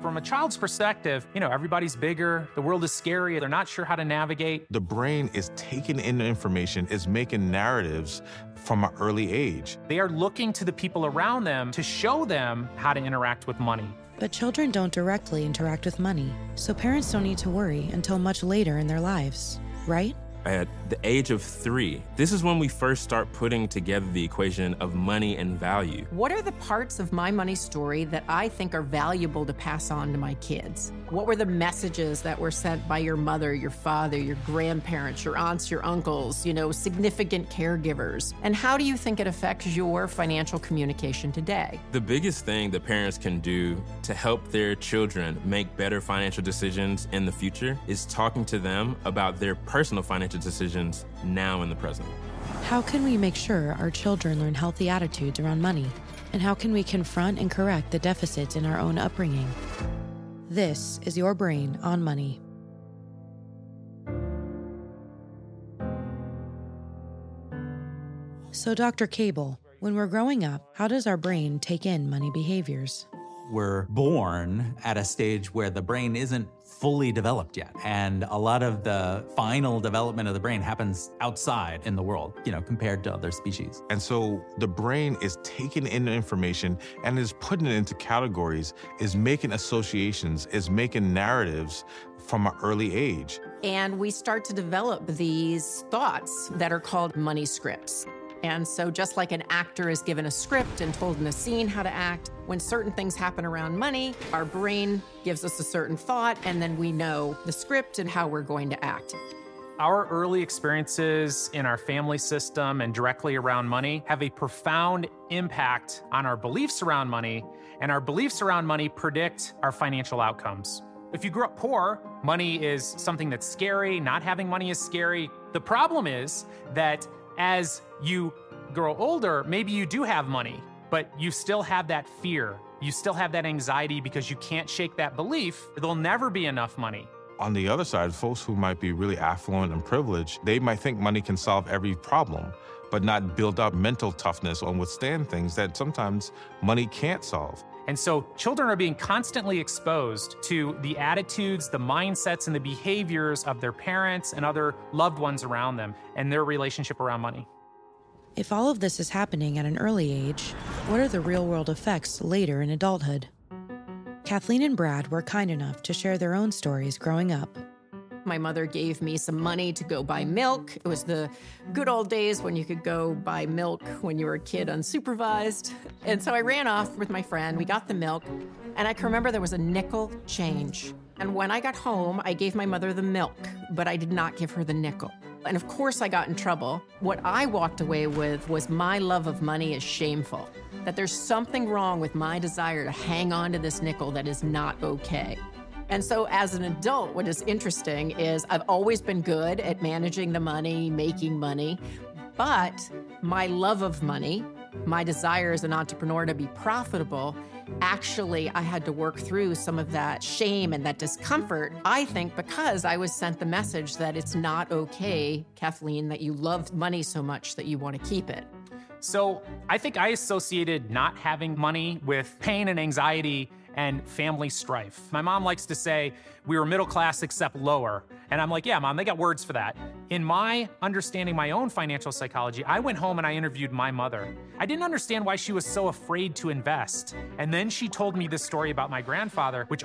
From a child's perspective, you know, everybody's bigger, the world is scary, they're not sure how to navigate. The brain is taking in information, is making narratives from an early age. They are looking to the people around them to show them how to interact with money. But children don't directly interact with money, so parents don't need to worry until much later in their lives, right? At the age of three, this is when we first start putting together the equation of money and value. What are the parts of my money story that I think are valuable to pass on to my kids? What were the messages that were sent by your mother, your father, your grandparents, your aunts, your uncles, you know, significant caregivers? And how do you think it affects your financial communication today? The biggest thing that parents can do to help their children make better financial decisions in the future is talking to them about their personal financial decisions now in the present. How can we make sure our children learn healthy attitudes around money? And how can we confront and correct the deficits in our own upbringing? This is Your Brain on Money. So, Dr. Cable, when we're growing up, how does our brain take in money behaviors? We're born at a stage where the brain isn't fully developed yet. And a lot of the final development of the brain happens outside in the world, you know, compared to other species. And so the brain is taking in the information and is putting it into categories, is making associations, is making narratives from an early age. And we start to develop these thoughts that are called money scripts. And so, just like an actor is given a script and told in a scene how to act, when certain things happen around money, our brain gives us a certain thought, and then we know the script and how we're going to act. Our early experiences in our family system and directly around money have a profound impact on our beliefs around money, and our beliefs around money predict our financial outcomes. If you grew up poor, money is something that's scary, not having money is scary. The problem is that as you grow older, maybe you do have money, but you still have that fear. You still have that anxiety because you can't shake that belief. There'll never be enough money. On the other side, folks who might be really affluent and privileged, they might think money can solve every problem, but not build up mental toughness or withstand things that sometimes money can't solve. And so children are being constantly exposed to the attitudes, the mindsets, and the behaviors of their parents and other loved ones around them and their relationship around money. If all of this is happening at an early age, what are the real world effects later in adulthood? Kathleen and Brad were kind enough to share their own stories growing up. My mother gave me some money to go buy milk. It was the good old days when you could go buy milk when you were a kid unsupervised. And so I ran off with my friend. We got the milk, and I can remember there was a nickel change. And when I got home, I gave my mother the milk, but I did not give her the nickel. And of course, I got in trouble. What I walked away with was my love of money is shameful. That there's something wrong with my desire to hang on to this nickel that is not okay. And so, as an adult, what is interesting is I've always been good at managing the money, making money, but my love of money, my desire as an entrepreneur to be profitable, actually, I had to work through some of that shame and that discomfort. I think because I was sent the message that it's not okay, Kathleen, that you love money so much that you want to keep it. So I think I associated not having money with pain and anxiety and family strife. My mom likes to say we were middle class except lower. And I'm like, yeah, mom, they got words for that. In my understanding my own financial psychology, I went home and I interviewed my mother. I didn't understand why she was so afraid to invest. And then she told me this story about my grandfather, which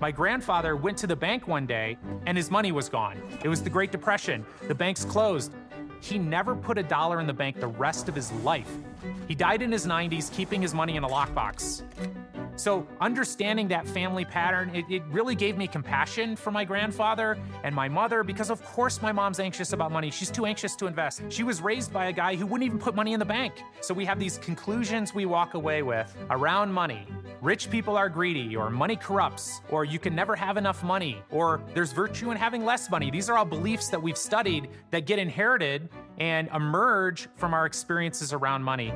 My grandfather went to the bank one day and his money was gone. It was the Great Depression. The banks closed. He never put a dollar in the bank the rest of his life. He died in his 90s, keeping his money in a lockbox. So, understanding that family pattern, it, it, really gave me compassion for my grandfather and my mother because, of course, my mom's anxious about money. She's too anxious to invest. She was raised by a guy who wouldn't even put money in the bank. So, we have these conclusions we walk away with around money. Rich people are greedy, or money corrupts, or you can never have enough money, or there's virtue in having less money. These are all beliefs that we've studied that get inherited and emerge from our experiences around money.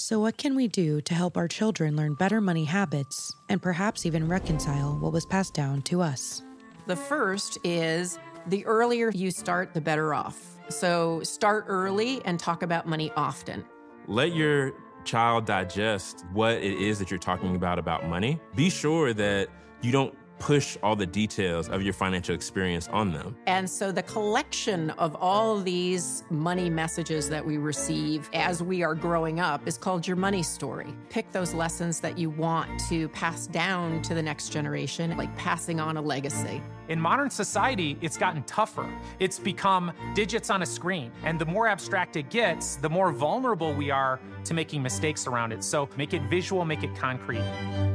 So, what can we do to help our children learn better money habits and perhaps even reconcile what was passed down to us? The first is the earlier you start, the better off. So, start early and talk about money often. Let your child digest what it is that you're talking about about money. Be sure that you don't push all the details of your financial experience on them. And so the collection of all these money messages that we receive as we are growing up is called your money story. Pick those lessons that you want to pass down to the next generation, like passing on a legacy. In modern society, it's gotten tougher. It's become digits on a screen. And the more abstract it gets, the more vulnerable we are to making mistakes around it. So make it visual, make it concrete.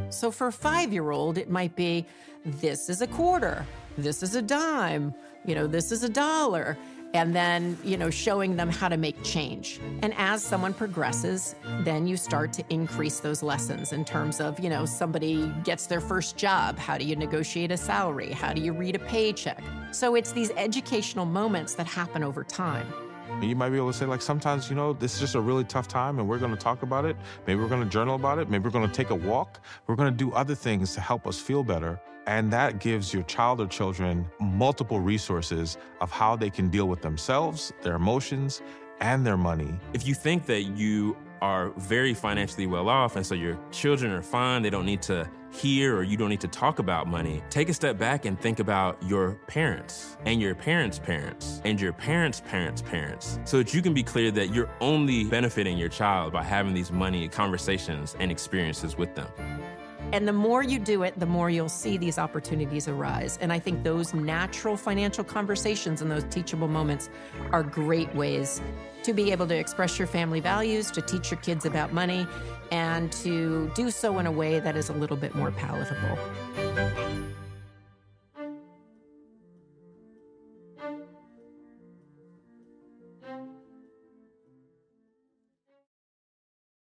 So for a five year old, it might be this is a quarter, this is a dime, you know, this is a dollar. And then, you know, showing them how to make change. And as someone progresses, then you start to increase those lessons in terms of, you know, somebody gets their first job. How do you negotiate a salary? How do you read a paycheck? So it's these educational moments that happen over time. You might be able to say, like, sometimes, you know, this is just a really tough time and we're going to talk about it. Maybe we're going to journal about it. Maybe we're going to take a walk. We're going to do other things to help us feel better. And that gives your child or children multiple resources of how they can deal with themselves, their emotions, and their money. If you think that you are very financially well off and so your children are fine, they don't need to hear or you don't need to talk about money, take a step back and think about your parents and your parents' parents and your parents' parents' parents so that you can be clear that you're only benefiting your child by having these money conversations and experiences with them. And the more you do it, the more you'll see these opportunities arise. And I think those natural financial conversations and those teachable moments are great ways to be able to express your family values, to teach your kids about money, and to do so in a way that is a little bit more palatable.